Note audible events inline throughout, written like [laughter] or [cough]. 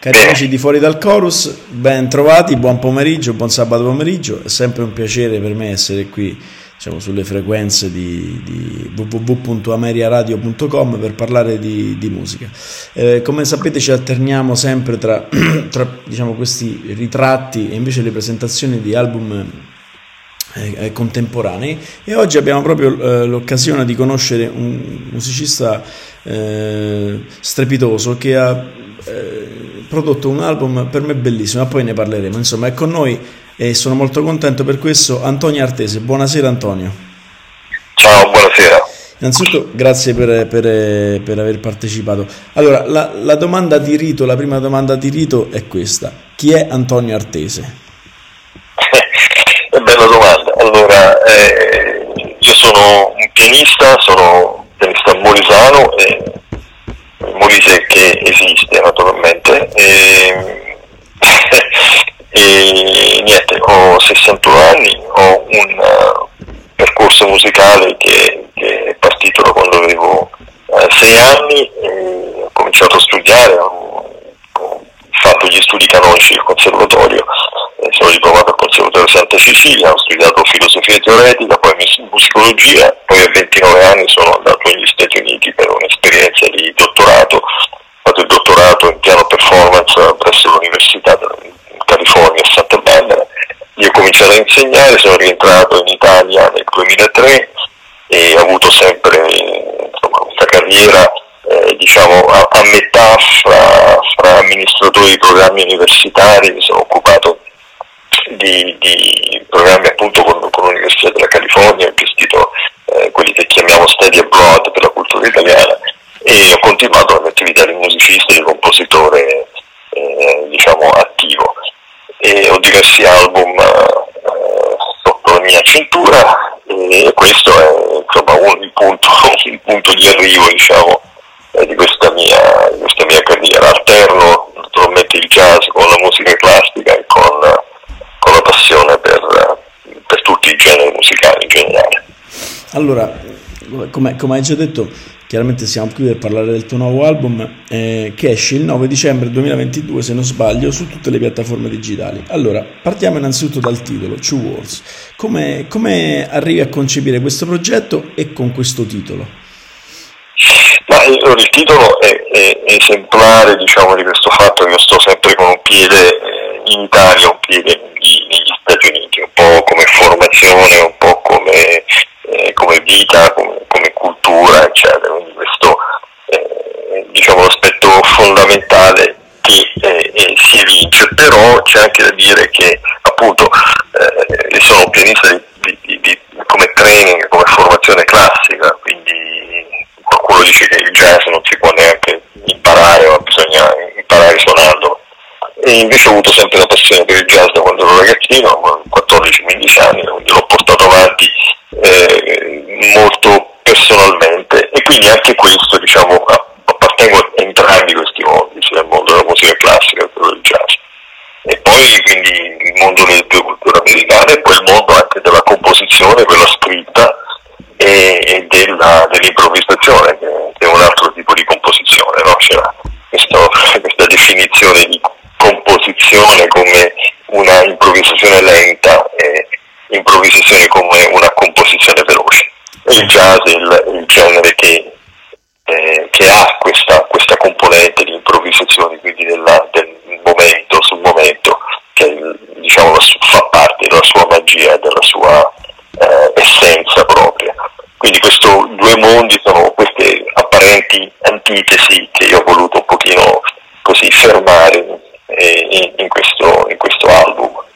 Cari amici di Fuori dal Chorus, ben trovati, buon pomeriggio, buon sabato pomeriggio, è sempre un piacere per me essere qui diciamo, sulle frequenze di, di www.ameriaradio.com per parlare di, di musica. Eh, come sapete ci alterniamo sempre tra, [clears throat] tra diciamo, questi ritratti e invece le presentazioni di album eh, eh contemporanei e oggi abbiamo proprio eh, l'occasione di conoscere un musicista eh, strepitoso che ha eh, prodotto un album per me bellissimo, ma poi ne parleremo. Insomma, è con noi e sono molto contento per questo Antonio Artese. Buonasera Antonio. Ciao, buonasera. Innanzitutto grazie per, per, per aver partecipato. Allora, la, la, domanda di rito, la prima domanda di rito è questa. Chi è Antonio Artese? [laughs] è bella domanda. Allora, eh, io sono un pianista, sono pianista molisano e Molise che esiste naturalmente e, [laughs] e niente, ho 61 anni, ho un uh, percorso musicale che, che, è partito da quando avevo 6 uh, anni, ho cominciato a studiare, ho, ho fatto gli studi canonici del conservatorio, sono diplomato al Conservatorio Santa Cecilia, ho studiato filosofia teoretica, poi musicologia, poi a 29 anni sono andato negli Stati Uniti per un'esperienza di dottorato, ho fatto il dottorato in piano performance presso l'Università in California a Santa Barbara, lì ho cominciato a insegnare, sono rientrato in Italia nel 2003 e ho avuto sempre insomma, questa carriera eh, diciamo, a, a metà fra, fra, amministratori di programmi universitari, mi sono occupato di, di programmi appunto con, con l'Università della California, ho gestito eh, quelli che chiamiamo study abroad per la cultura italiana e ho continuato la mia attività di musicista e di compositore eh, diciamo attivo. E ho diversi album eh, sotto la mia cintura e questo è insomma un, punto, [laughs] il punto di arrivo diciamo eh, di, questa mia, di questa mia carriera alterno naturalmente il jazz con la musica classica e con con la passione per, per tutti i generi musicali in generale. Allora, come, come, hai già detto, chiaramente siamo qui per parlare del tuo nuovo album eh, che esce il 9 dicembre 2022, se non sbaglio, su tutte le piattaforme digitali. Allora, partiamo innanzitutto dal titolo, Two Worlds. Come, come arrivi a concepire questo progetto e con questo titolo? Ma il titolo è, è, esemplare diciamo, di questo fatto che io sto sempre con un piede eh, in Italia, un piede negli Stati Uniti, un po' come formazione, un po' come, eh, come vita, come, come, cultura, eccetera. Quindi questo è diciamo, l'aspetto fondamentale che eh, si evince, però c'è anche da dire che appunto eh, sono pianista di, di, di, come training, come formazione classica, quindi qualcuno dice che il jazz non si può neanche imparare, ma bisogna imparare suonando e invece ho avuto sempre la passione per il jazz da quando ero ragazzino, 14-15 anni, quindi l'ho portato avanti eh, molto personalmente e quindi anche questo diciamo appartengo a entrambi questi mondi, sia il mondo della musica classica che quello del jazz. E poi quindi il mondo delle due culture americane e poi il mondo anche della composizione, quella scritta e, e della, dell'improvvisazione, che, è un altro tipo di composizione, no? c'era questo, questa definizione di composizione come una improvvisazione lenta e improvvisazione come una composizione veloce. Il jazz è il, il genere che, eh, che ha questa, questa, componente di improvvisazione, quindi della, del momento sul momento, che diciamo, fa parte della sua magia, della sua eh, essenza propria. Quindi questi due mondi sono queste apparenti antitesi che io ho voluto un pochino così fermare in, in, questo, in questo album.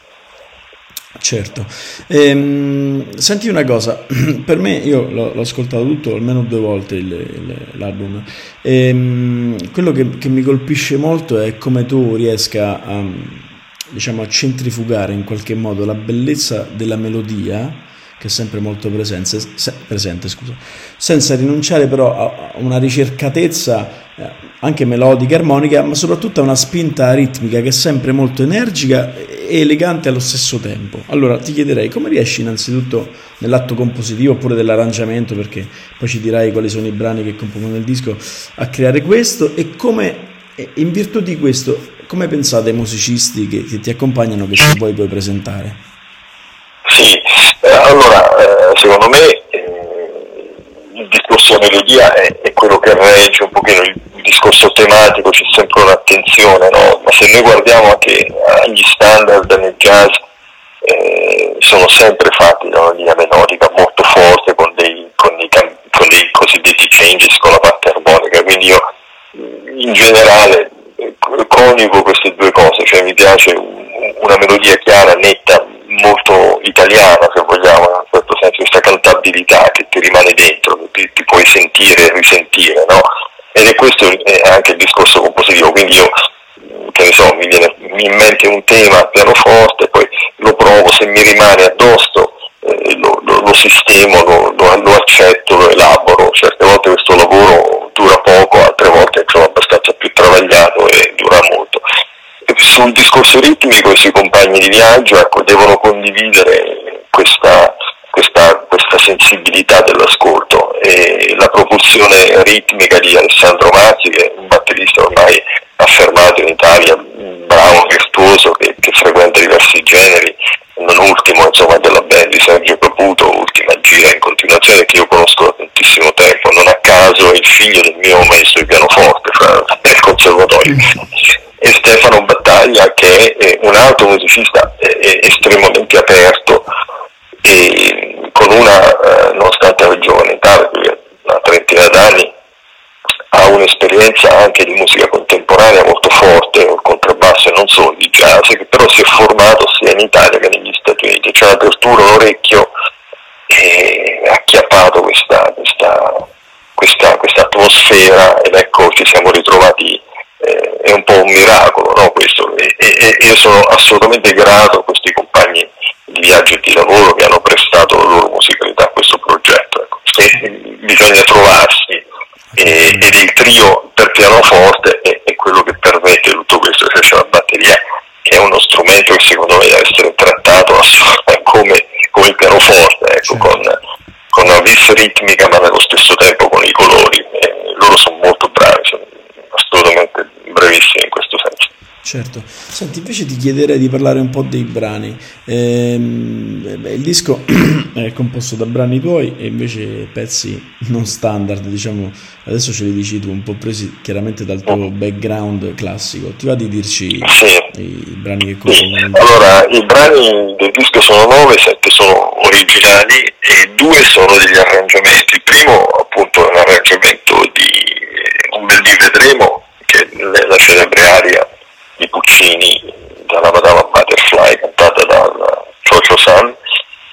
Certo, ehm, senti una cosa, [clears throat] per me io l'ho, l'ho, ascoltato tutto almeno due volte il, il, l'album, ehm, quello che, che, mi colpisce molto è come tu riesca a, diciamo, a centrifugare in qualche modo la bellezza della melodia che è sempre molto presente, se, presente scusa. senza rinunciare però a una ricercatezza eh, anche melodica, armonica, ma soprattutto a una spinta ritmica che è sempre molto energica e elegante allo stesso tempo. Allora ti chiederei come riesci innanzitutto nell'atto compositivo oppure dell'arrangiamento, perché poi ci dirai quali sono i brani che compongono il disco, a creare questo e come in virtù di questo come pensate ai musicisti che, che ti accompagnano che se poi puoi presentare? Sì, eh, allora eh, secondo me eh, il discorso melodia è, è, quello che regge un pochino il discorso tematico, c'è sempre un'attenzione, no? ma se noi guardiamo anche agli standard nel jazz eh, sono sempre fatti da una linea melodica molto forte con dei, con dei, con dei cosiddetti changes con la parte armonica, quindi io in generale coniugo queste due cose, cioè mi piace una melodia chiara, netta, molto italiana se vogliamo, in un certo senso questa cantabilità che ti rimane dentro, che ti, ti puoi sentire e risentire, no? Ed è questo è anche il discorso compositivo, quindi io che ne so, mi viene in mente un tema al pianoforte, poi lo provo, se mi rimane addosso eh, lo, lo, lo, sistemo, lo, lo, accetto, lo elaboro, certe volte questo lavoro dura poco, altre volte insomma, abbastanza più travagliato e dura molto. E sul discorso ritmico i suoi compagni di viaggio ecco, devono condividere questa, questa, questa sensibilità dell'ascolto e la propulsione ritmica di Alessandro Mazzi che è un batterista ormai affermato in Italia, bravo, virtuoso, che, che frequenta diversi generi, non ultimo insomma della band di Sergio Caputo, ultima gira in continuazione che io conosco da tantissimo tempo, non a caso è il figlio del mio maestro di pianoforte nel conservatorio. E Stefano Battaglia che è un altro musicista estremamente aperto e con una, eh, nonostante la giovane età, una trentina d'anni, ha un'esperienza anche di musica contemporanea molto forte, il contrabbasso e non solo di jazz, che però si è formato sia in Italia che negli Stati Uniti. C'è un'apertura, un orecchio e ha acchiappato questa, questa, questa, questa, atmosfera ed ecco ci siamo ritrovati, eh, è un po' un miracolo no, questo e, e, e io sono assolutamente grato a questi compagni di viaggio e di lavoro che hanno prestato la loro musicalità a questo progetto. Ecco. bisogna trovarsi e, ed il trio per pianoforte è, è, quello che permette tutto questo, c'è la batteria che è uno strumento che secondo me deve essere trattato [laughs] come, come il pianoforte, ecco, con, con, una vis ritmica ma nello stesso tempo con i colori. E loro sono molto bravi, sono assolutamente bravissimi in questo senso. Certo, senti invece ti chiederei di parlare un po' dei brani. Ehm, beh, il disco [clears throat] è composto da brani tuoi e invece pezzi non standard, diciamo, adesso ce li dici tu, un po' presi chiaramente dal tuo background classico. Ti va di dirci sì. i brani che compongono? Sì. Allora, i brani del disco sono nove, sette sono originali e due sono degli arrangiamenti. Il primo appunto è un arrangiamento di Un bel di vedremo, che è la celebre aria di Puccini dalla Madama Butterfly cantata da Giorgio San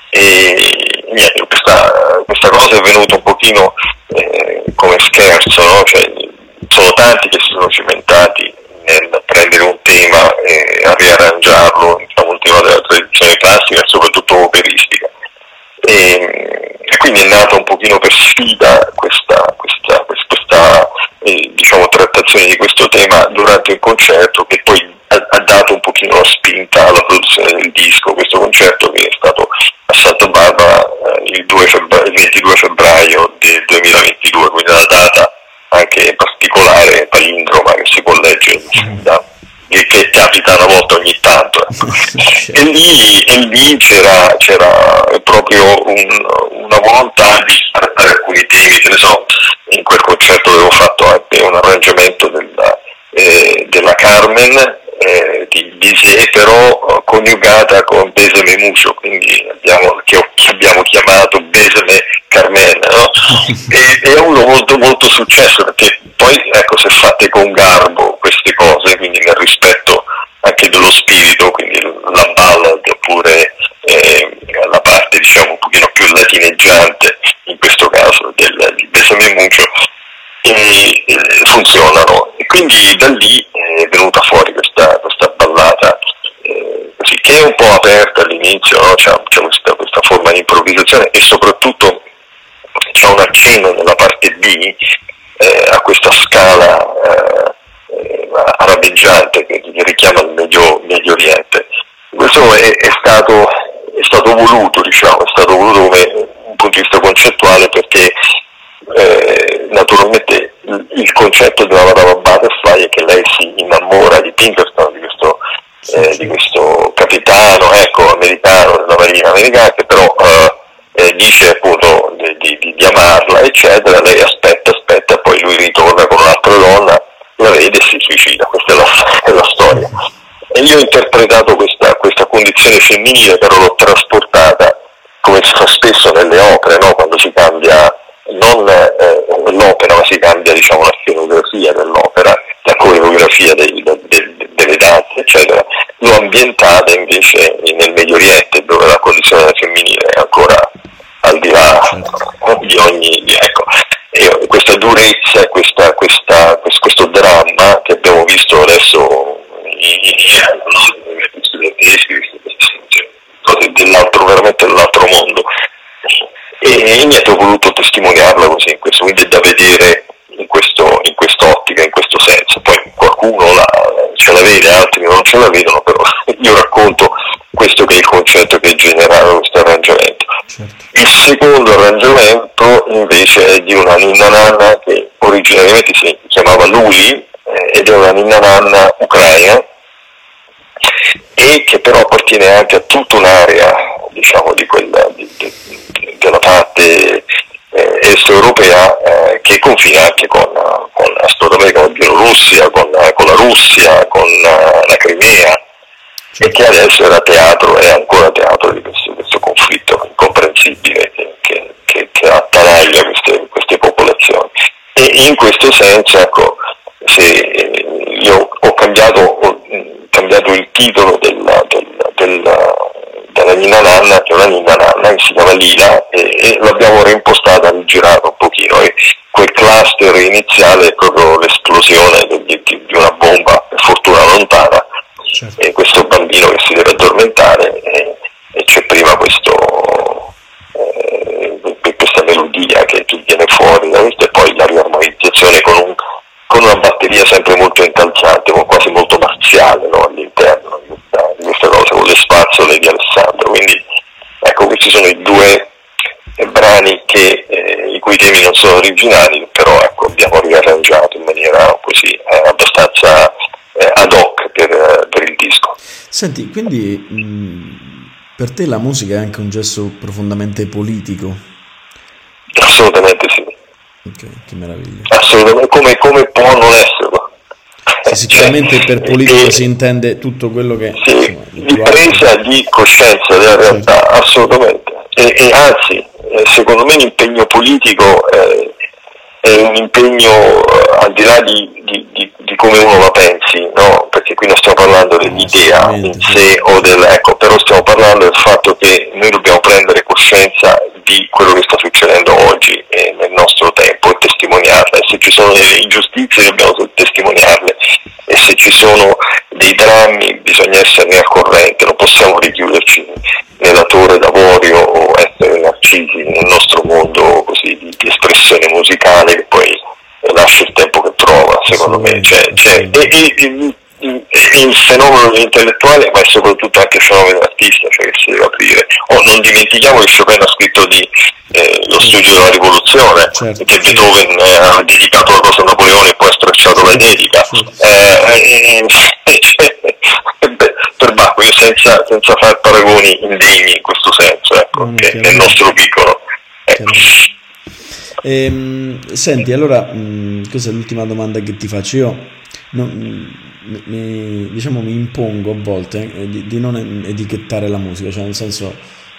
e niente, questa, questa, cosa è venuta un pochino eh, come scherzo, no? cioè, sono tanti che si sono cimentati nel prendere un tema e a riarrangiarlo, diciamo, un tema della tradizione classica e soprattutto operistica. E, e, quindi è nata un pochino per sfida questa, questa, questa eh, diciamo, trattazione di questo tema durante il concerto che poi ha, ha, dato un pochino la spinta alla produzione del disco, questo concerto che è stato a Santa Barbara eh, il, febbraio, il, 22 febbraio del 2022, quindi una data anche particolare, palindroma che si può leggere da che capita una volta ogni tanto. [laughs] E, lì, e lì, c'era, c'era proprio un, una volontà di trattare alcuni temi, che ne so, in quel concerto avevo fatto anche un arrangiamento della, eh, della Carmen eh, di Bizet, però eh, coniugata con Besame Mucho, quindi abbiamo, che, che, abbiamo chiamato Besame Carmen, no? [laughs] e, e, ha avuto molto, molto successo perché poi ecco, se fatte con garbo queste cose, quindi nel rispetto anche dello spirito, quindi la ballad oppure eh, la parte diciamo un pochino più latineggiante, in questo caso del, Besame Mucho, e, e funzionano. E quindi da lì è venuta fuori questa, questa ballata eh, così che è un po' aperta all'inizio, no? c'è, c'è questa, questa, forma di improvvisazione e soprattutto c'è un accenno nella parte B eh, a questa scala eh, arabeggiante che, richiama il Medio, Medio Oriente. Questo è, è, stato, è, stato, voluto, diciamo, è stato voluto come un punto di vista concettuale perché eh, naturalmente il, il, concetto della Madama Butterfly è che lei si innamora di Pinkerton, di questo, eh, di questo capitano ecco, americano della marina americana che però eh, eh, dice appunto di, di, di, amarla eccetera, lei aspetta, aspetta, poi lui ritorna con un'altra donna, la vede e si suicida, questa è la, [laughs] è la storia. E io ho interpretato questa, questa condizione femminile, però l'ho trasportata come si fa spesso nelle opere, no? quando si cambia non eh, l'opera, ma si cambia diciamo, la scenografia dell'opera, la coreografia dei, de, delle danze, eccetera, l'ho ambientata invece nel Medio Oriente, dove la condizione femminile è ancora al di là di ogni... Ecco, e questa durezza, questa, questa, abbiamo visto adesso cose dell'altro, veramente dell'altro mondo. E niente, ho voluto testimoniarla così, questo, quindi è da vedere in, questo, in quest'ottica, in questo senso. Poi qualcuno la, ce la vede, altri non ce la vedono, però io racconto questo che è il concetto che è generato questo arrangiamento. Certo. Il secondo arrangiamento invece è di una ninna nanna che originariamente si chiamava Luli eh, è una ninna nanna ucraina e che però appartiene anche a tutta un'area diciamo, di quella, di, di, della parte eh, est europea eh, che confina anche con, con, con la Bielorussia, con, con, la Russia, con uh, la Crimea e che adesso era teatro, è ancora teatro di questo, questo conflitto incomprensibile che, che, che, che attanaglia queste, queste, popolazioni. E in questo senso, ecco, se io ho cambiato, ho cambiato il titolo della, della, della, della Nina Nanna, che è una Nina Nanna che si chiama Lila, e, e l'abbiamo reimpostata, rigirata un pochino. E quel cluster iniziale è proprio l'esplosione di, di, di una bomba, fortuna lontana, certo. e questo bambino che si deve addormentare e, e c'è prima questo, eh, questa melodia che, che, viene fuori da questo e poi la riarmonizzazione con, un, con, una batteria sempre molto incalzante, quasi molto marziale no, all'interno di questa, di questa, cosa, con le spazzole di Alessandro. Quindi ecco, questi sono i due brani che, eh, i cui temi non sono originali, però ecco, abbiamo riarrangiato in maniera così eh, abbastanza eh, ad hoc per, per, il disco. Senti, quindi mh, per te la musica è anche un gesto profondamente politico? Assolutamente sì. Ok, che meraviglia. Assolutamente, come, come può non esserlo? Sì, sicuramente per politico e, si intende tutto quello che... Sì, insomma, di presa di coscienza della realtà, certo. assolutamente. E, e, anzi, eh, secondo me l'impegno politico è, è un impegno eh, al di là di, di, di, di, come uno la pensi, no? perché qui non stiamo parlando dell'idea in sé o del... ecco, però stiamo parlando del fatto che noi dobbiamo prendere coscienza di quello che sta succedendo oggi nel nostro ci sono delle ingiustizie dobbiamo testimoniarle e se ci sono dei drammi bisogna esserne al corrente, non possiamo richiuderci nella torre d'avorio o essere narcisi nel nostro mondo così di, espressione musicale che poi lascia il tempo che trova, secondo me. Cioè, cioè, e, e, il fenomeno dell'intellettuale, ma è soprattutto anche il fenomeno dell'artista, cioè che si deve aprire. Oh, non dimentichiamo che Chopin ha scritto di, eh, lo studio della rivoluzione, certo. che Beethoven eh, ha dedicato la cosa a Napoleone e poi ha stracciato la dedica. Eh, cioè, per Bacco, io senza, senza fare paragoni indegni in questo senso, ecco, no, nel nostro piccolo. Ecco. Ehm, senti, allora, mh, questa è l'ultima domanda che ti faccio. Io non, mi, diciamo, mi impongo a volte eh, di, di, non etichettare la musica, cioè nel senso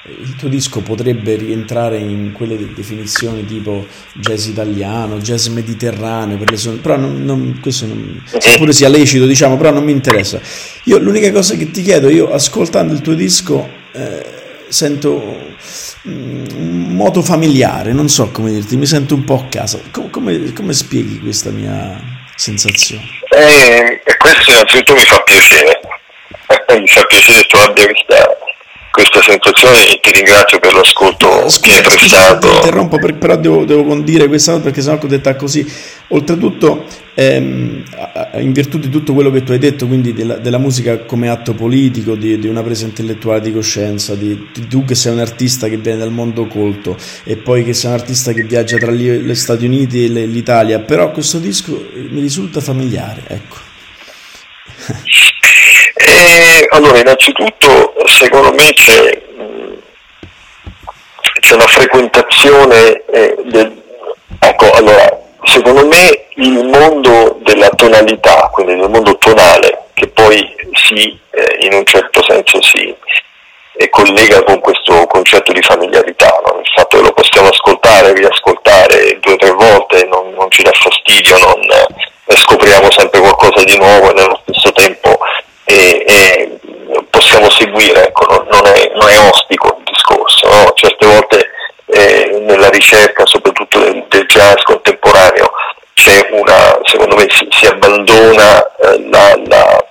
il tuo disco potrebbe rientrare in quelle de- tipo jazz italiano, jazz mediterraneo, per le son- però non, non, questo non, seppure sia lecito, diciamo, però non mi interessa. Io l'unica cosa che ti chiedo, io ascoltando il tuo disco eh, sento mm, un modo familiare, non so come dirti, mi sento un po' a casa. Com- come, come spieghi questa mia sensazione? Eh, e questo innanzitutto mi fa piacere. [laughs] mi fa piacere che tu abbia questa, questa sensazione e ti ringrazio per l'ascolto Scusa, che hai prestato. Ti interrompo, per, però devo, devo condire questa cosa perché sennò ho detta così. Oltretutto, ehm, in virtù di tutto quello che tu hai detto, quindi della, della musica come atto politico, di, di, una presa intellettuale di coscienza, di, di, tu che sei un artista che viene dal mondo colto e poi che sei un artista che viaggia tra gli Stati Uniti e l'Italia, però questo disco mi risulta familiare, ecco. [laughs] Eh, allora, innanzitutto, secondo me c'è, c'è una frequentazione eh, del... Ecco, allora, secondo me il mondo della tonalità, quindi del mondo tonale, che poi si, eh, in un certo senso si eh, collega con questo concetto di familiarità, no? il fatto che lo possiamo ascoltare, riascoltare due o tre volte non, non ci dà fastidio, non, eh, scopriamo sempre qualcosa di nuovo e stesso tempo e, e possiamo seguire, ecco, non, non, è, non, è, ostico il discorso, no? certe volte eh, nella ricerca soprattutto del, del, jazz contemporaneo c'è una, secondo me si, si abbandona eh, la, la,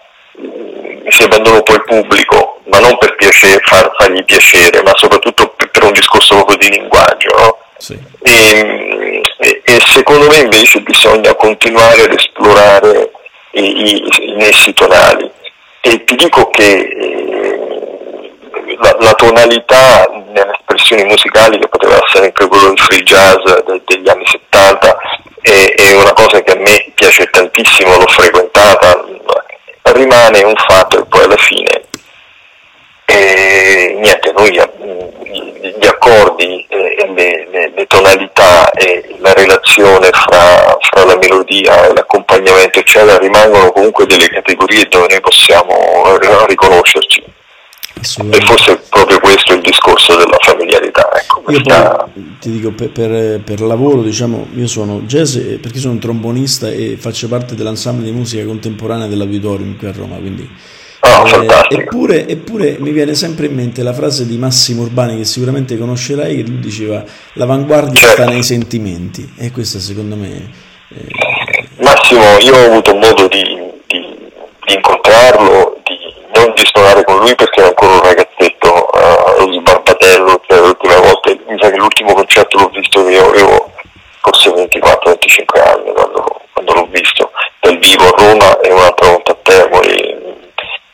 si abbandona un po' il pubblico, ma non per piacere, far, fargli piacere, ma soprattutto per, per un discorso proprio di linguaggio. No? Sì. E, e, e, secondo me invece bisogna continuare ad esplorare i, i, i nessi tonali e ti dico che eh, la, la, tonalità nelle espressioni musicali, che poteva essere anche quello del free jazz de, degli anni 70, è, è, una cosa che a me piace tantissimo, l'ho frequentata, rimane un fatto e poi alla fine e, niente, noi gli accordi e le, le, le, tonalità e la relazione fra, fra, la melodia e l'accompagnamento eccetera rimangono comunque delle categorie dove noi possiamo riconoscerci e forse è proprio questo il discorso della familiarità ecco, questa... io poi ti dico per, per, per, lavoro diciamo io sono jazz perché sono un trombonista e faccio parte dell'ensemble di musica contemporanea dell'Auditorium qui a Roma quindi Oh, eh, eppure, eppure, mi viene sempre in mente la frase di Massimo Urbani che sicuramente conoscerai che lui diceva l'avanguardia certo. sta nei sentimenti e questo secondo me eh... Massimo io ho avuto modo di, di incontrarlo di, non di suonare con lui perché era ancora un ragazzetto uh, sbarbatello cioè l'ultima volta mi sa che l'ultimo concerto l'ho visto che io avevo forse 24-25 anni quando, quando l'ho visto dal vivo a Roma e un'altra volta a Termoli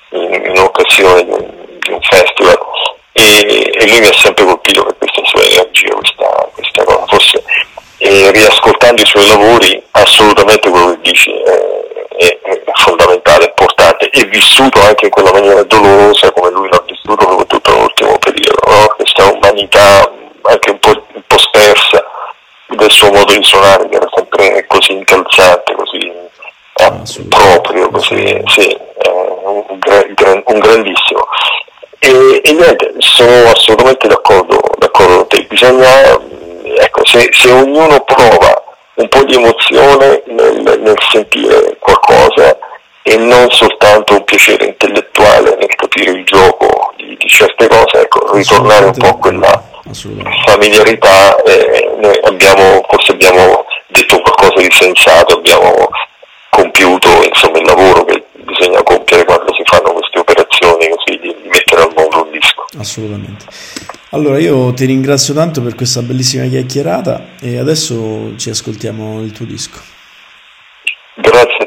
in, in occasione di un, di un festival e, e, lui mi ha sempre colpito per questa sua energia, questa, questa cosa. Forse e riascoltando i suoi lavori assolutamente quello che dici è, è, è, fondamentale, importante e vissuto anche in quella maniera dolorosa come lui l'ha vissuto per tutto l'ultimo periodo, no? questa umanità anche un po', un po' spersa del suo modo di suonare che era sempre così incalzante, così eh, proprio, così, sì, un, gran, un grandissimo. E, e, niente, sono assolutamente d'accordo, d'accordo con te, bisogna, ecco, se, se, ognuno prova un po' di emozione nel, nel sentire qualcosa e non soltanto un piacere intellettuale nel capire il gioco di, di certe cose, ecco, ritornare un po' a quella familiarità, eh, noi abbiamo, forse abbiamo detto qualcosa di sensato, abbiamo compiuto insomma, il lavoro che bisogna compiere quando si fanno queste operazioni così di, di mettere al mondo un disco. Assolutamente. Allora io ti ringrazio tanto per questa bellissima chiacchierata e adesso ci ascoltiamo il tuo disco. Grazie